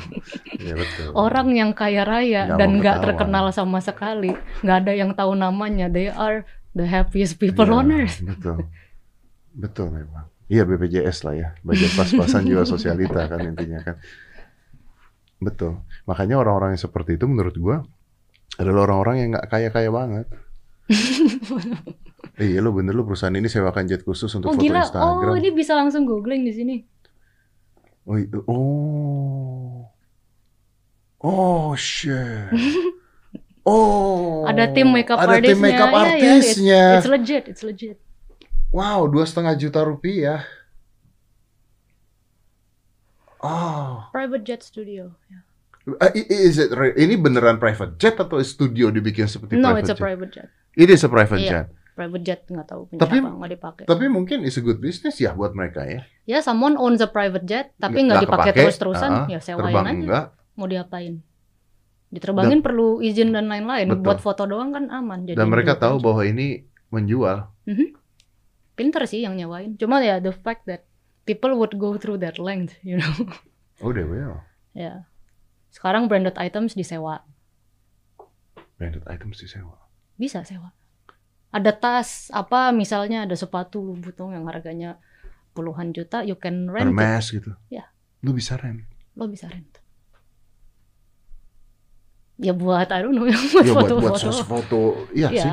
Speaker 1: Iya betul.
Speaker 2: Orang yang kaya raya
Speaker 1: Nggak
Speaker 2: dan nggak terkenal sama sekali, nggak ada yang tahu namanya. They are the happiest people
Speaker 1: Iya,
Speaker 2: on earth.
Speaker 1: Betul. Betul memang. Iya BPJS lah ya. Bagian pas-pasan juga sosialita kan intinya kan. Betul. Makanya orang-orang yang seperti itu menurut gua adalah orang-orang yang nggak kaya-kaya banget. [LAUGHS] iya lo bener lo perusahaan ini sewakan jet khusus untuk
Speaker 2: Oh
Speaker 1: foto
Speaker 2: gila,
Speaker 1: Instagram.
Speaker 2: oh ini bisa langsung googling di sini.
Speaker 1: Oh, oh. Oh, shit. [LAUGHS] Oh.
Speaker 2: Ada tim makeup
Speaker 1: ada
Speaker 2: artisnya.
Speaker 1: tim makeup
Speaker 2: Iya, iya,
Speaker 1: artisnya.
Speaker 2: it's, it's legit, it's legit.
Speaker 1: Wow, dua setengah juta rupiah. Oh,
Speaker 2: Private jet studio. Ya.
Speaker 1: Uh, is it ini beneran private jet atau studio dibikin seperti
Speaker 2: No,
Speaker 1: private
Speaker 2: it's a
Speaker 1: jet?
Speaker 2: private jet.
Speaker 1: It is a private
Speaker 2: Iya.
Speaker 1: jet.
Speaker 2: Private jet nggak tahu punya
Speaker 1: Tapi-
Speaker 2: siapa, nggak dipakai.
Speaker 1: Tapi mungkin is a good business ya buat mereka ya.
Speaker 2: Ya, someone owns a private jet, tapi nggak dipakai terus-terusan.
Speaker 1: ah,
Speaker 2: ya sewain aja.
Speaker 1: enggak.
Speaker 2: Mau diapain? Diterbangin perlu izin dan lain-lain. Buat foto doang kan aman. Jadi
Speaker 1: Dan mereka tahu
Speaker 2: aja.
Speaker 1: bahwa ini menjual.
Speaker 2: pinter sih yang nyewain. Cuma ya the fact that people would go through that length, you know. [LAUGHS]
Speaker 1: Oh, they will.
Speaker 2: ya. Sekarang branded items disewa.
Speaker 1: Branded items disewa.
Speaker 2: bisa sewa. Ada tas apa misalnya ada sepatu butuh yang harganya puluhan juta, you can rent it.
Speaker 1: Hermes gitu.
Speaker 2: Iya.
Speaker 1: Lu bisa rent.
Speaker 2: Lo bisa rent. Ya buat I don't know [LAUGHS] buat
Speaker 1: Ya buat sos foto. Iya
Speaker 2: Iya,
Speaker 1: sih.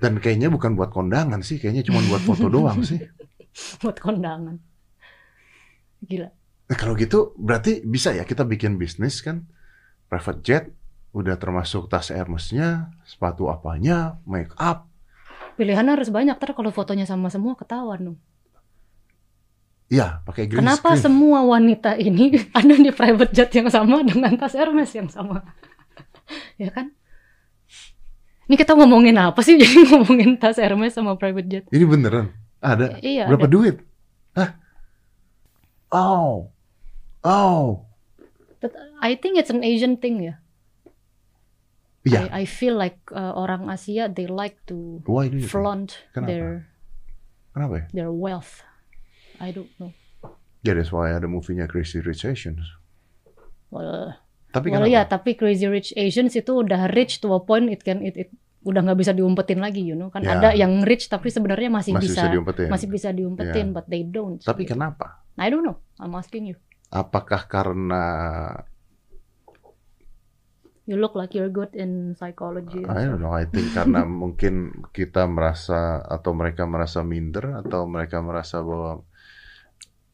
Speaker 1: Dan kayaknya bukan buat kondangan sih, kayaknya cuma buat foto [LAUGHS] doang sih.
Speaker 2: buat kondangan. Gila.
Speaker 1: Nah, kalau gitu berarti bisa ya kita bikin bisnis kan private jet udah termasuk tas Hermesnya, sepatu apanya, make up.
Speaker 2: Pilihannya harus banyak ntar kalau fotonya sama semua ketahuan dong.
Speaker 1: Iya, pakai green
Speaker 2: Kenapa
Speaker 1: screen.
Speaker 2: semua wanita ini [LAUGHS] ada di private jet yang sama dengan tas Hermes yang sama? [LAUGHS] ya kan? Ini kita ngomongin apa sih? [LAUGHS] Jadi ngomongin tas Hermes sama private jet.
Speaker 1: Ini beneran ada.
Speaker 2: Iya.
Speaker 1: Berapa
Speaker 2: ada.
Speaker 1: duit? Hah? Oh. Oh.
Speaker 2: But I think it's an Asian thing ya.
Speaker 1: Iya.
Speaker 2: I, I feel like uh, orang Asia they like to
Speaker 1: Wah ini.
Speaker 2: flaunt
Speaker 1: Kenapa?
Speaker 2: their
Speaker 1: Kenapa ya?
Speaker 2: their wealth. I don't know.
Speaker 1: Ya, that's why ada movie-nya Crazy Rich Asians.
Speaker 2: Well,
Speaker 1: Tapi
Speaker 2: well
Speaker 1: kenapa?
Speaker 2: ya, tapi Crazy Rich Asians itu udah rich to a point it can it, it udah nggak bisa diumpetin lagi, you know kan
Speaker 1: Ya.
Speaker 2: ada yang rich tapi sebenarnya masih,
Speaker 1: Masih bisa
Speaker 2: bisa,
Speaker 1: diumpetin.
Speaker 2: masih bisa diumpetin,
Speaker 1: Ya.
Speaker 2: but they don't.
Speaker 1: Tapi
Speaker 2: gitu.
Speaker 1: kenapa?
Speaker 2: I don't know. I'm asking you.
Speaker 1: Apakah karena
Speaker 2: You look like you're good in psychology.
Speaker 1: I don't know, I think karena [LAUGHS] mungkin kita merasa atau mereka merasa minder atau mereka merasa bahwa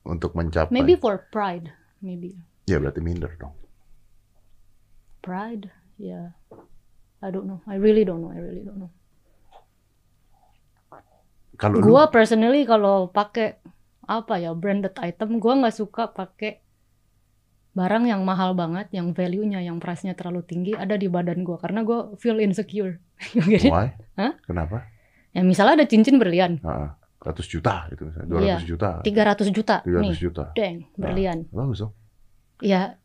Speaker 1: untuk mencapai
Speaker 2: Maybe for pride, maybe
Speaker 1: ya berarti minder dong.
Speaker 2: pride. Yeah, I don't know. I really don't know. I really don't know.
Speaker 1: Kalau lu-
Speaker 2: Gua personally kalau pakai apa ya branded item, gua nggak suka pakai barang yang mahal banget, yang value-nya, yang price-nya terlalu tinggi ada di badan gua karena gua feel insecure. [LAUGHS]
Speaker 1: Why?
Speaker 2: Hah?
Speaker 1: Kenapa?
Speaker 2: Ya misalnya ada cincin berlian,
Speaker 1: Ah, 100 juta gitu misalnya, 200
Speaker 2: Iya.
Speaker 1: juta,
Speaker 2: 300 juta
Speaker 1: 300
Speaker 2: nih,
Speaker 1: juta.
Speaker 2: deng, berlian.
Speaker 1: Bagus dong.
Speaker 2: Ya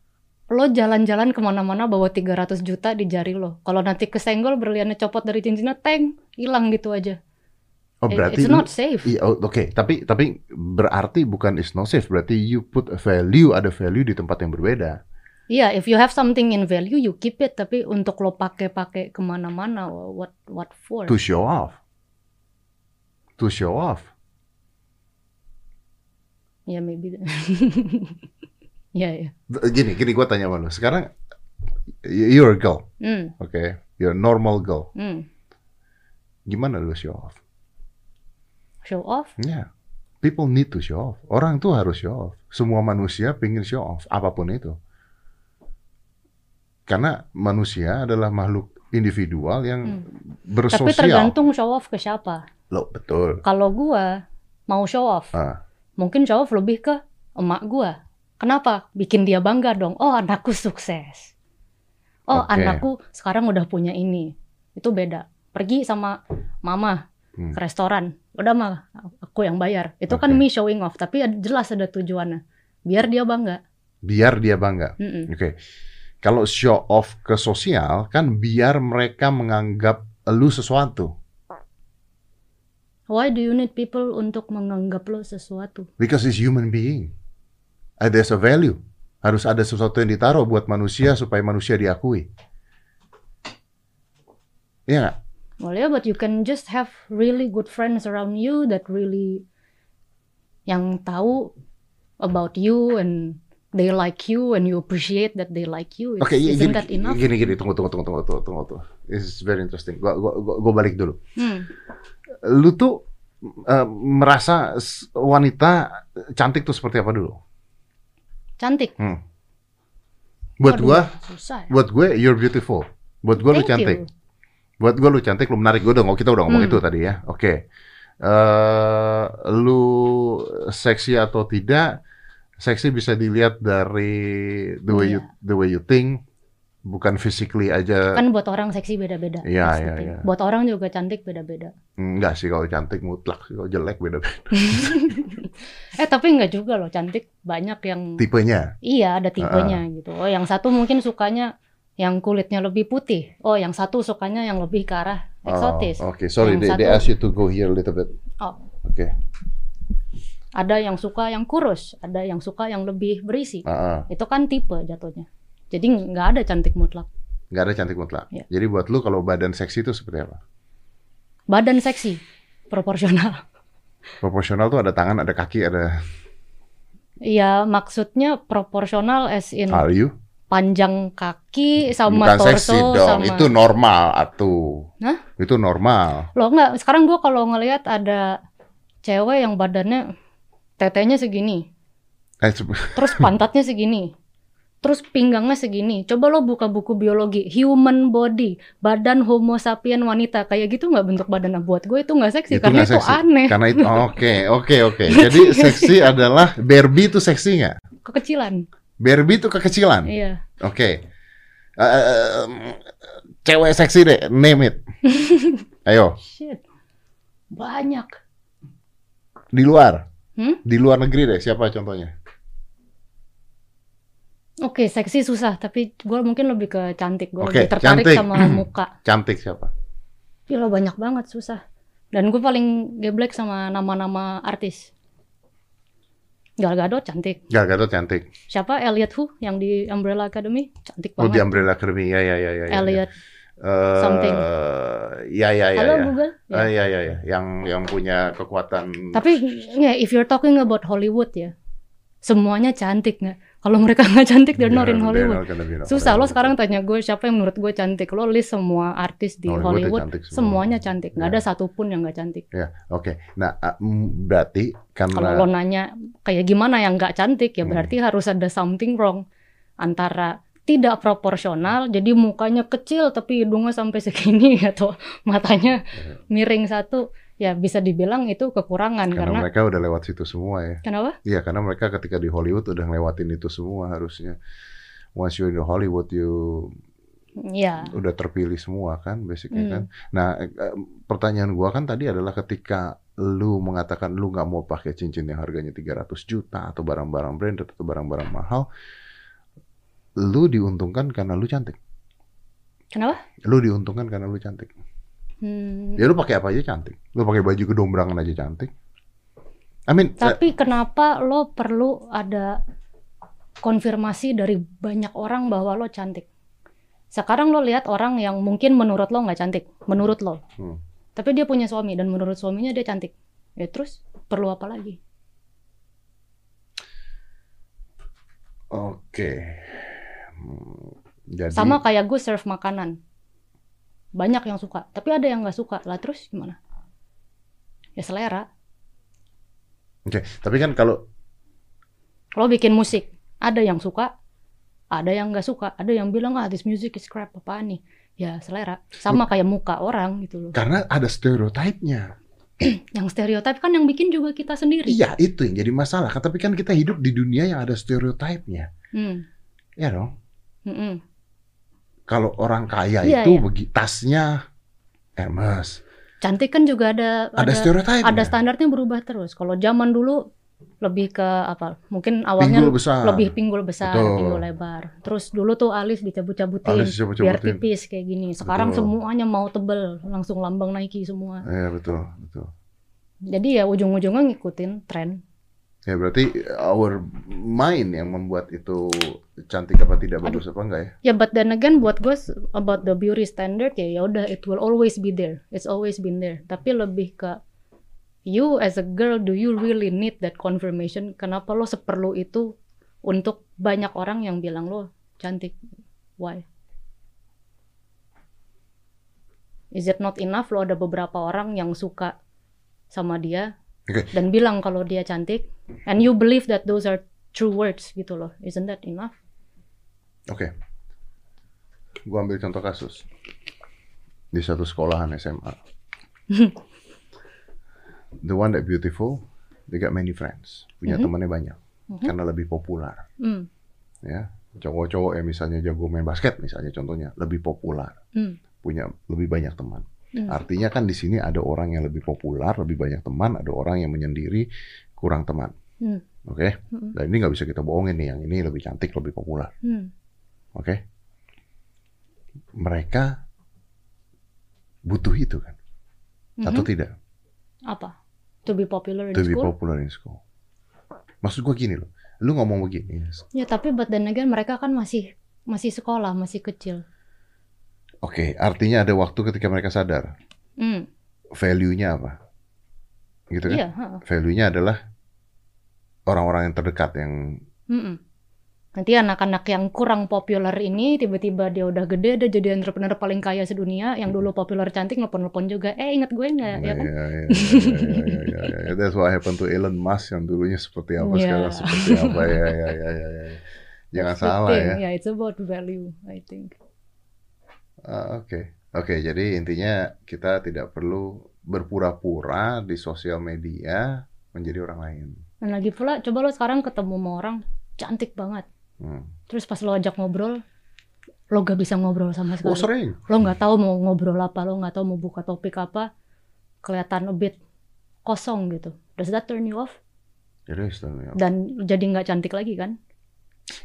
Speaker 2: lo jalan-jalan ke mana-mana bawa 300 juta di jari lo. Kalau nanti kesenggol berliannya copot dari cincinnya, teng, hilang gitu aja.
Speaker 1: Oh berarti
Speaker 2: It's not safe.
Speaker 1: Iya, oh, oke. Tapi tapi berarti bukan is not safe. Berarti you put a value, ada value di tempat yang berbeda.
Speaker 2: Iya, if you have something in value, you keep it. Tapi untuk lo pakai-pakai ke mana-mana, what what for?
Speaker 1: To show off. To show off.
Speaker 2: Ya maybe. [LAUGHS] Ya ya.
Speaker 1: Gini, gini gue tanya sama lu. Sekarang you're a girl,
Speaker 2: Hmm,
Speaker 1: oke? You're a normal girl.
Speaker 2: hmm.
Speaker 1: Gimana lu show off?
Speaker 2: Show off.
Speaker 1: Ya, people need to show off. Orang tuh harus show off. Semua manusia pengen show off, apa pun itu. Karena manusia adalah makhluk individual yang
Speaker 2: Hmm. Tapi
Speaker 1: bersosial.
Speaker 2: tergantung show off ke siapa.
Speaker 1: Loh, betul.
Speaker 2: Kalau gua mau show off,
Speaker 1: Ah,
Speaker 2: mungkin show off lebih ke emak gua. Kenapa? Bikin dia bangga dong. Oh, anakku sukses. Oh,
Speaker 1: Oke.
Speaker 2: anakku sekarang udah punya ini. Itu beda. Pergi sama mama
Speaker 1: Hmm.
Speaker 2: ke restoran. Udah mah aku yang bayar. Itu kan
Speaker 1: Oke.
Speaker 2: me showing off, tapi jelas ada tujuannya. Biar dia bangga.
Speaker 1: biar dia bangga.
Speaker 2: Mm-mm.
Speaker 1: Oke. Kalau show off ke sosial kan biar mereka menganggap lu sesuatu.
Speaker 2: Why do you need people untuk menganggap lo sesuatu?
Speaker 1: Because it's human being. There's a value. Harus ada sesuatu yang ditaruh buat manusia supaya manusia diakui. Iya nggak?
Speaker 2: Well, yeah, but you can just have really good friends around you that really yang tahu about you and they like you and you appreciate that they like you.
Speaker 1: Oke,
Speaker 2: It's-
Speaker 1: gini,
Speaker 2: isn't that enough?
Speaker 1: gini, gini, tunggu, tunggu, tunggu, tunggu, tunggu, tunggu, is very interesting. Gua, gua, gua, gua balik dulu.
Speaker 2: Hmm.
Speaker 1: Lu tuh uh, merasa wanita cantik tuh seperti apa dulu?
Speaker 2: Cantik.
Speaker 1: Hmm. Buat
Speaker 2: Waduh,
Speaker 1: gua,
Speaker 2: susah ya.
Speaker 1: buat gue you're beautiful. Buat gue lu cantik.
Speaker 2: you.
Speaker 1: Buat gue lu cantik, lu menarik. Gue udah ngomong, kita udah ngomong
Speaker 2: Hmm.
Speaker 1: itu tadi ya. Oke. Eh, lu seksi atau tidak? Seksi bisa dilihat dari the way you
Speaker 2: Iya.
Speaker 1: the way you think, bukan physically aja.
Speaker 2: Kan buat orang seksi beda-beda.
Speaker 1: Iya, iya, iya.
Speaker 2: Buat orang juga cantik beda-beda.
Speaker 1: Enggak sih kalau cantik mutlak, kalau jelek beda-beda. [LAUGHS]
Speaker 2: Eh tapi enggak juga loh cantik banyak yang
Speaker 1: Tipenya.
Speaker 2: iya ada tipenya gitu. Oh yang satu mungkin sukanya yang kulitnya lebih putih. Oh yang satu sukanya yang lebih ke arah eksotis.
Speaker 1: Oh, Oke, sorry,
Speaker 2: Yang
Speaker 1: they, they
Speaker 2: satu-
Speaker 1: ask you to go here a little bit.
Speaker 2: Oh.
Speaker 1: Oke.
Speaker 2: Ada yang suka yang kurus, ada yang suka yang lebih berisi.
Speaker 1: Ah, ah.
Speaker 2: Itu kan tipe jatuhnya. Jadi nggak ada cantik mutlak.
Speaker 1: Nggak ada cantik mutlak.
Speaker 2: Iya.
Speaker 1: Jadi buat lu kalau badan seksi itu seperti apa?
Speaker 2: Badan seksi, proporsional.
Speaker 1: Proporsional tuh ada tangan, ada kaki, ada.
Speaker 2: Ya maksudnya proporsional as in
Speaker 1: Are you?
Speaker 2: Panjang kaki sama
Speaker 1: Bukan
Speaker 2: torso
Speaker 1: seksi dong,
Speaker 2: sama
Speaker 1: itu normal atuh.
Speaker 2: Hah?
Speaker 1: Itu normal.
Speaker 2: Loh enggak, sekarang gua kalau ngelihat ada cewek yang badannya tetenya segini,
Speaker 1: Eh, [LAUGHS]
Speaker 2: terus pantatnya segini, terus pinggangnya segini. Coba lo buka buku biologi, human body, badan homo sapien wanita, kayak gitu nggak bentuk badan buat gue itu nggak seksi
Speaker 1: Itu
Speaker 2: karena itu
Speaker 1: seksi.
Speaker 2: aneh,
Speaker 1: Karena itu [LAUGHS] oke, oke, oke. [LAUGHS] Jadi seksi adalah Barbie itu seksi nggak?
Speaker 2: kekecilan.
Speaker 1: Barbie itu kekecilan.
Speaker 2: Iya.
Speaker 1: Oke. Eh, cewek seksi deh, name it. [LAUGHS] Ayo,
Speaker 2: Shit. Banyak.
Speaker 1: di luar.
Speaker 2: Hmm?
Speaker 1: Di luar negeri deh, siapa contohnya?
Speaker 2: Oke, seksi susah, tapi gue mungkin lebih ke cantik. Gue
Speaker 1: Oke,
Speaker 2: lebih tertarik
Speaker 1: cantik.
Speaker 2: sama [CLEARS THROAT] muka.
Speaker 1: Cantik siapa?
Speaker 2: Gila banyak banget susah. Dan gue paling geblek sama nama-nama artis. Gal Gadot cantik.
Speaker 1: Gal Gadot cantik.
Speaker 2: Siapa Elliot Hu yang di Umbrella Academy cantik
Speaker 1: Oh, di
Speaker 2: banget.
Speaker 1: Umbrella Academy. Ya, ya, ya, ya. ya, ya.
Speaker 2: Elliot
Speaker 1: Eh,
Speaker 2: Something.
Speaker 1: Ya ya ya.
Speaker 2: Halo
Speaker 1: ya.
Speaker 2: Google. Ya.
Speaker 1: Eh, ya ya ya. Yang yang punya kekuatan.
Speaker 2: Tapi ya if you're talking about Hollywood ya, semuanya cantik nggak? Kalau mereka [LAUGHS] nggak cantik, they're not in
Speaker 1: Yeah,
Speaker 2: Hollywood.
Speaker 1: they're not gonna be in
Speaker 2: Susah lo
Speaker 1: Hollywood.
Speaker 2: sekarang tanya gue siapa yang menurut gue cantik. Lo list semua artis di
Speaker 1: Hollywood ya
Speaker 2: Hollywood,
Speaker 1: cantik semua.
Speaker 2: semuanya cantik. Nggak
Speaker 1: Ya.
Speaker 2: ada satupun yang nggak cantik.
Speaker 1: Ya, oke. Nah, ah, mm, berarti
Speaker 2: Kalau
Speaker 1: karena
Speaker 2: lo nanya kayak gimana yang nggak cantik ya
Speaker 1: Hmm.
Speaker 2: berarti harus ada something wrong antara tidak proporsional jadi mukanya kecil tapi hidungnya sampai segini [LAUGHS] atau matanya
Speaker 1: Iya.
Speaker 2: miring satu ya bisa dibilang itu kekurangan
Speaker 1: karena
Speaker 2: karena
Speaker 1: mereka udah lewat situ semua ya.
Speaker 2: kenapa
Speaker 1: Iya, karena mereka ketika di Hollywood udah ngelewatin itu semua harusnya. Once you're in the Hollywood, you
Speaker 2: ya
Speaker 1: udah terpilih semua kan, basically
Speaker 2: Hmm.
Speaker 1: kan. Nah, eh, pertanyaan gua kan tadi adalah ketika lu mengatakan lu nggak mau pakai cincin yang harganya 300 juta atau barang-barang branded atau barang-barang mahal, lu diuntungkan karena lu cantik.
Speaker 2: kenapa
Speaker 1: Lu diuntungkan karena lu cantik.
Speaker 2: Hmm,
Speaker 1: Ya lu pakai apa aja cantik. Lu pakai baju kedombrangan aja cantik. I mean,
Speaker 2: tapi kenapa lo perlu ada konfirmasi dari banyak orang bahwa lo cantik sekarang lo lihat orang yang mungkin menurut lo nggak cantik menurut lo
Speaker 1: Hmm.
Speaker 2: tapi dia punya suami dan menurut suaminya dia cantik ya terus perlu apa lagi
Speaker 1: Oke. Hmm, Jadi
Speaker 2: sama kayak gue serve makanan banyak yang suka tapi ada yang nggak suka lah terus gimana ya selera
Speaker 1: Oke, tapi kan kalau
Speaker 2: lo bikin musik ada yang suka ada yang nggak suka ada yang bilang ah this music is crap apaan nih ya selera sama kayak muka orang gitu loh
Speaker 1: karena ada stereotipnya. [CLEARS THROAT]
Speaker 2: yang stereotip kan yang bikin juga kita sendiri
Speaker 1: Iya, itu yang jadi masalah. Kan, Tapi kan kita hidup di dunia yang ada stereotipnya.
Speaker 2: Hmm.
Speaker 1: Ya dong.
Speaker 2: Mm-mm.
Speaker 1: Kalau orang kaya
Speaker 2: Iya,
Speaker 1: itu
Speaker 2: iya.
Speaker 1: begi tasnya Hermes.
Speaker 2: cantik kan juga ada
Speaker 1: Ada,
Speaker 2: ada ada standarnya berubah terus kalau zaman dulu lebih ke apa mungkin awalnya
Speaker 1: Pinggul besar.
Speaker 2: lebih pinggul besar
Speaker 1: Betul.
Speaker 2: pinggul lebar terus dulu tuh alis dicabut-cabutin
Speaker 1: Alis dicabut-cabutin.
Speaker 2: biar tipis kayak gini sekarang
Speaker 1: Betul.
Speaker 2: semuanya mau tebel langsung lambang Nike semua
Speaker 1: Iya, betul, betul.
Speaker 2: jadi ya ujung-ujungnya ngikutin tren
Speaker 1: Ya berarti our mind yang membuat itu cantik apa tidak bagus apa enggak ya?
Speaker 2: ya but then again buat gue about the beauty standard ya ya udah it will always be there. It's always been there. Tapi lebih ke you as a girl do you really need that confirmation? Kenapa lo seperlu itu untuk banyak orang yang bilang lo cantik? Why? Is it not enough? Lo ada beberapa orang yang suka sama dia
Speaker 1: Oke.
Speaker 2: dan bilang kalau dia cantik and you believe that those are true words gitu loh isn't that enough
Speaker 1: Oke. Gua ambil contoh kasus. Di satu sekolahan SMA. [LAUGHS] The one that beautiful, they got many friends. Punya
Speaker 2: Mhm.
Speaker 1: temannya banyak.
Speaker 2: Mhm.
Speaker 1: Karena lebih populer.
Speaker 2: Hmm.
Speaker 1: Ya. Cowok-cowok yang misalnya jago main basket misalnya contohnya. Lebih populer.
Speaker 2: Hmm.
Speaker 1: Punya lebih banyak teman.
Speaker 2: Hmm.
Speaker 1: Artinya kan di sini ada orang yang lebih populer, lebih banyak teman. Ada orang yang menyendiri, kurang teman.
Speaker 2: Hmm.
Speaker 1: Oke?
Speaker 2: Hmm.
Speaker 1: Dan ini nggak bisa kita bohongin nih. Yang ini lebih cantik, lebih populer.
Speaker 2: Hmm.
Speaker 1: Oke. Mereka butuh itu kan? Atau
Speaker 2: Mhm.
Speaker 1: tidak?
Speaker 2: apa to be popular in
Speaker 1: To be
Speaker 2: school
Speaker 1: popular in school. Maksud gua gini loh. Lu ngomong begini.
Speaker 2: ya tapi but then again mereka kan masih masih sekolah masih kecil
Speaker 1: Oke, artinya ada waktu ketika mereka sadar.
Speaker 2: hmm.
Speaker 1: Value-nya apa? Gitu kan?
Speaker 2: iya ha.
Speaker 1: Value-nya adalah orang-orang yang terdekat yang
Speaker 2: Mm-mm. nanti anak-anak yang kurang populer ini tiba-tiba dia udah gede dia jadi entrepreneur paling kaya sedunia yang dulu populer cantik nelpon-nelpon juga eh ingat gue nggak ya kan
Speaker 1: Iya, iya, iya, iya, iya, iya, iya. That's what happened to Elon Musk yang dulunya seperti apa
Speaker 2: Iya.
Speaker 1: sekarang seperti apa ya ya ya ya. ya. Jangan
Speaker 2: That's
Speaker 1: salah ya.
Speaker 2: yeah it's about value I think
Speaker 1: Ah, Oke, oke. Jadi intinya kita tidak perlu berpura-pura di sosial media menjadi orang lain.
Speaker 2: Dan lagi pula coba lo sekarang ketemu sama orang cantik banget
Speaker 1: Hmm.
Speaker 2: terus pas lo ajak ngobrol lo gak bisa ngobrol sama sekali
Speaker 1: Oh sering.
Speaker 2: lo nggak tahu mau ngobrol apa lo nggak tahu mau buka topik apa kelihatan a bit kosong gitu does that turn you off
Speaker 1: Jadi istilahnya.
Speaker 2: dan jadi nggak cantik lagi kan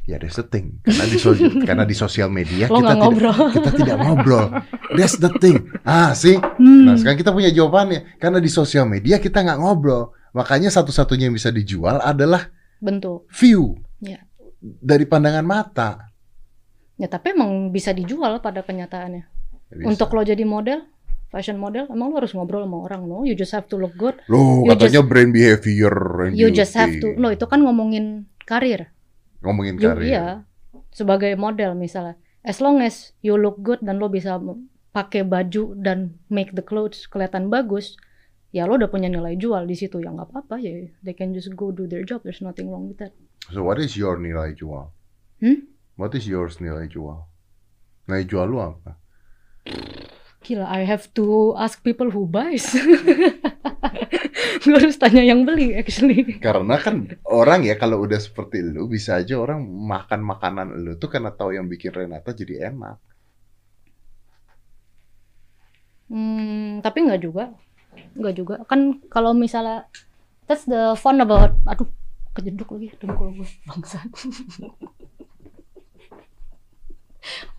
Speaker 1: Ya that's the thing. Karena di sosial, [LAUGHS] karena di sosial media
Speaker 2: lo
Speaker 1: kita tidak
Speaker 2: ngobrol
Speaker 1: kita tidak ngobrol. That's the thing. Ah sih.
Speaker 2: Hmm.
Speaker 1: Nah sekarang kita punya jawabannya. Karena di sosial media kita nggak ngobrol. Makanya satu-satunya yang bisa dijual adalah
Speaker 2: bentuk
Speaker 1: view.
Speaker 2: Ya.
Speaker 1: Dari pandangan mata.
Speaker 2: ya tapi emang bisa dijual pada kenyataannya
Speaker 1: Nggak bisa.
Speaker 2: Untuk lo jadi model, fashion model, emang lo harus ngobrol sama orang, no? You just have to look good. You
Speaker 1: katanya brain behavior and
Speaker 2: You just have
Speaker 1: beauty.
Speaker 2: to, no itu kan ngomongin karir.
Speaker 1: ngomongin
Speaker 2: You,
Speaker 1: karir.
Speaker 2: iya, sebagai model misalnya. As long as you look good dan lo bisa pakai baju dan make the clothes kelihatan bagus, ya lo udah punya nilai jual di situ. Ya nggak apa-apa ya. They can just go do their job. There's nothing wrong with that.
Speaker 1: So what is your nilai jual?
Speaker 2: Hmm?
Speaker 1: What is yours nilai jual? Nilai jual lu apa?
Speaker 2: Gila, I have to ask people who buys. [LAUGHS] Gue harus tanya yang beli actually.
Speaker 1: Karena kan orang ya kalau udah seperti lu bisa aja orang makan makanan lu tuh karena tahu yang bikin Renata jadi enak.
Speaker 2: Hmm, tapi nggak juga. Nggak juga. Kan kalau misalnya that's the fun about aduh kejeduk lagi dengkul gue bangsa. [LAUGHS]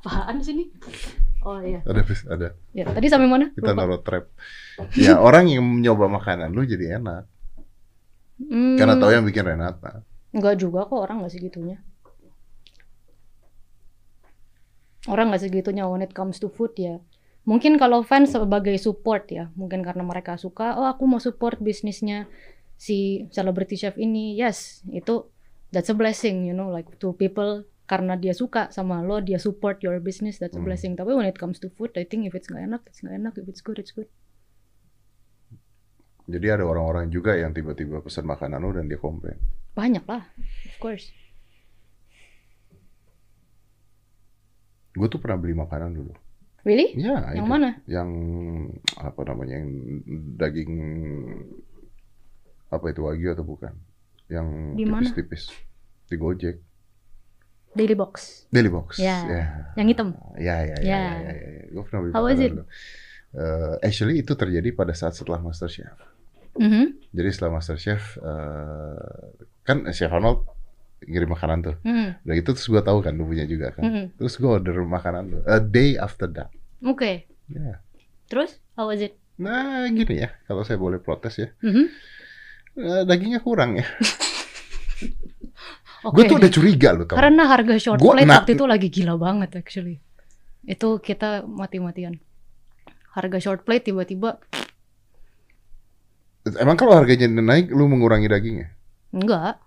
Speaker 2: Apaan sih ini? Oh iya.
Speaker 1: Ada ada
Speaker 2: Ya, tadi sampai mana?
Speaker 1: kita
Speaker 2: Lupa.
Speaker 1: naruh trap. Ya [LAUGHS] orang yang mencoba makanan lu jadi enak
Speaker 2: Hmm,
Speaker 1: karena tahu yang bikin Renata.
Speaker 2: Nggak juga kok orang nggak segitunya. Orang nggak segitunya when it comes to food ya. Mungkin kalau fans sebagai support ya, mungkin karena mereka suka, oh aku mau support bisnisnya si celebrity chef ini. Yes, itu that's a blessing, you know, like to people karena dia suka sama lo, dia support your business, that's a
Speaker 1: Hmm.
Speaker 2: blessing. Tapi when it comes to food, I think if it's nggak enak, it's nggak enak. If it's good, it's good.
Speaker 1: Jadi ada orang-orang juga yang tiba-tiba pesan makanan lu dan dia komplain.
Speaker 2: Banyak lah, of course.
Speaker 1: Gue tuh pernah beli makanan dulu.
Speaker 2: Really?
Speaker 1: Ya,
Speaker 2: Yang
Speaker 1: itu.
Speaker 2: mana?
Speaker 1: Yang apa namanya yang daging apa itu wagyu atau bukan? Yang tipis-tipis di Gojek.
Speaker 2: Daily box.
Speaker 1: Daily Box.
Speaker 2: Ya. Yang hitam.
Speaker 1: Ya, ya, ya,
Speaker 2: Ya.
Speaker 1: ya, ya, ya. Gue pernah beli
Speaker 2: How was it?
Speaker 1: dulu. Eh, actually itu terjadi pada saat setelah MasterChef.
Speaker 2: Mhm.
Speaker 1: Jadi setelah MasterChef, eh kan Chef Arnold ngirim makanan tuh.
Speaker 2: Hmm.
Speaker 1: Udah itu terus gue tahu kan lu punya juga kan.
Speaker 2: Mhm.
Speaker 1: Terus gue order makanan lu. A day after that.
Speaker 2: Oke.
Speaker 1: Ya.
Speaker 2: Terus how was it?
Speaker 1: Nah gini ya, kalau saya boleh protes ya.
Speaker 2: Mhm.
Speaker 1: Eh, dagingnya kurang ya. [LAUGHS]
Speaker 2: Oke.
Speaker 1: Gue tuh udah curiga tau.
Speaker 2: Karena harga short
Speaker 1: Gua
Speaker 2: plate waktu itu lagi gila banget actually. Itu kita mati-matian. Harga short plate tiba-tiba
Speaker 1: Emang kalau harganya naik, lu mengurangi dagingnya?
Speaker 2: enggak.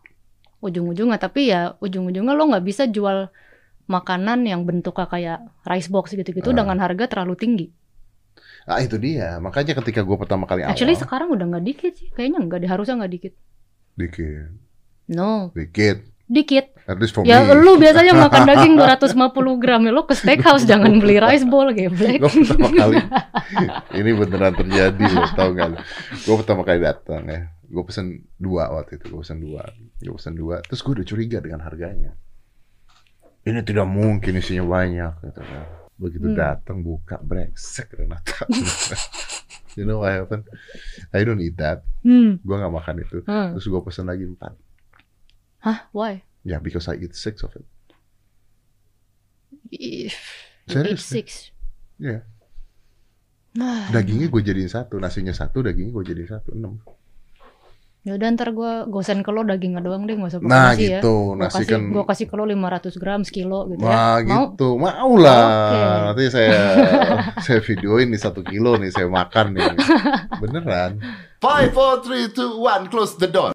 Speaker 2: Ujung-ujungnya tapi ya ujung-ujungnya lo nggak bisa jual makanan yang bentuknya kayak rice box gitu-gitu
Speaker 1: Ah.
Speaker 2: dengan harga terlalu tinggi.
Speaker 1: Ah itu dia. Makanya ketika gue pertama kali awal,
Speaker 2: Actually sekarang udah nggak dikit sih. Kayaknya nggak harusnya nggak dikit.
Speaker 1: dikit,
Speaker 2: No,
Speaker 1: dikit.
Speaker 2: dikit.
Speaker 1: At least for
Speaker 2: Ya
Speaker 1: me.
Speaker 2: lu biasanya makan [LAUGHS] daging 250 gram ya lo ke steakhouse jangan beli rice bowl geblek.
Speaker 1: gue pertama kali [LAUGHS] ini beneran terjadi lo tau gak gue pertama kali datang ya gue pesen dua waktu itu gue pesen dua gue pesen dua terus gue udah curiga dengan harganya ini tidak mungkin isinya banyak gitu kan begitu
Speaker 2: Hmm.
Speaker 1: datang buka brengsek Renata [LAUGHS] you know what happened I don't eat that
Speaker 2: Hmm.
Speaker 1: gue gak makan itu
Speaker 2: Hmm.
Speaker 1: terus gue pesen lagi empat
Speaker 2: Hah, why?
Speaker 1: ya because I eat six of it
Speaker 2: If
Speaker 1: Serius?
Speaker 2: six.
Speaker 1: Iya.
Speaker 2: Nah,
Speaker 1: dagingnya gue jadiin satu nasinya satu dagingnya gue jadiin satu enam
Speaker 2: ya udah ntar gue gosen ke lo dagingnya doang deh, nggak usah pakai
Speaker 1: nah
Speaker 2: nasi ya.
Speaker 1: gitu
Speaker 2: Gue
Speaker 1: nasi
Speaker 2: kasih,
Speaker 1: kan
Speaker 2: gua kasih ke lo 500 gram sekilo gitu
Speaker 1: Wah
Speaker 2: ya. Mau?
Speaker 1: gitu, mau lah.
Speaker 2: Oke.
Speaker 1: Nanti saya [LAUGHS] saya videoin nih satu kilo nih saya makan nih. [LAUGHS] Beneran.
Speaker 3: Five, four, three, two, one. Close the door.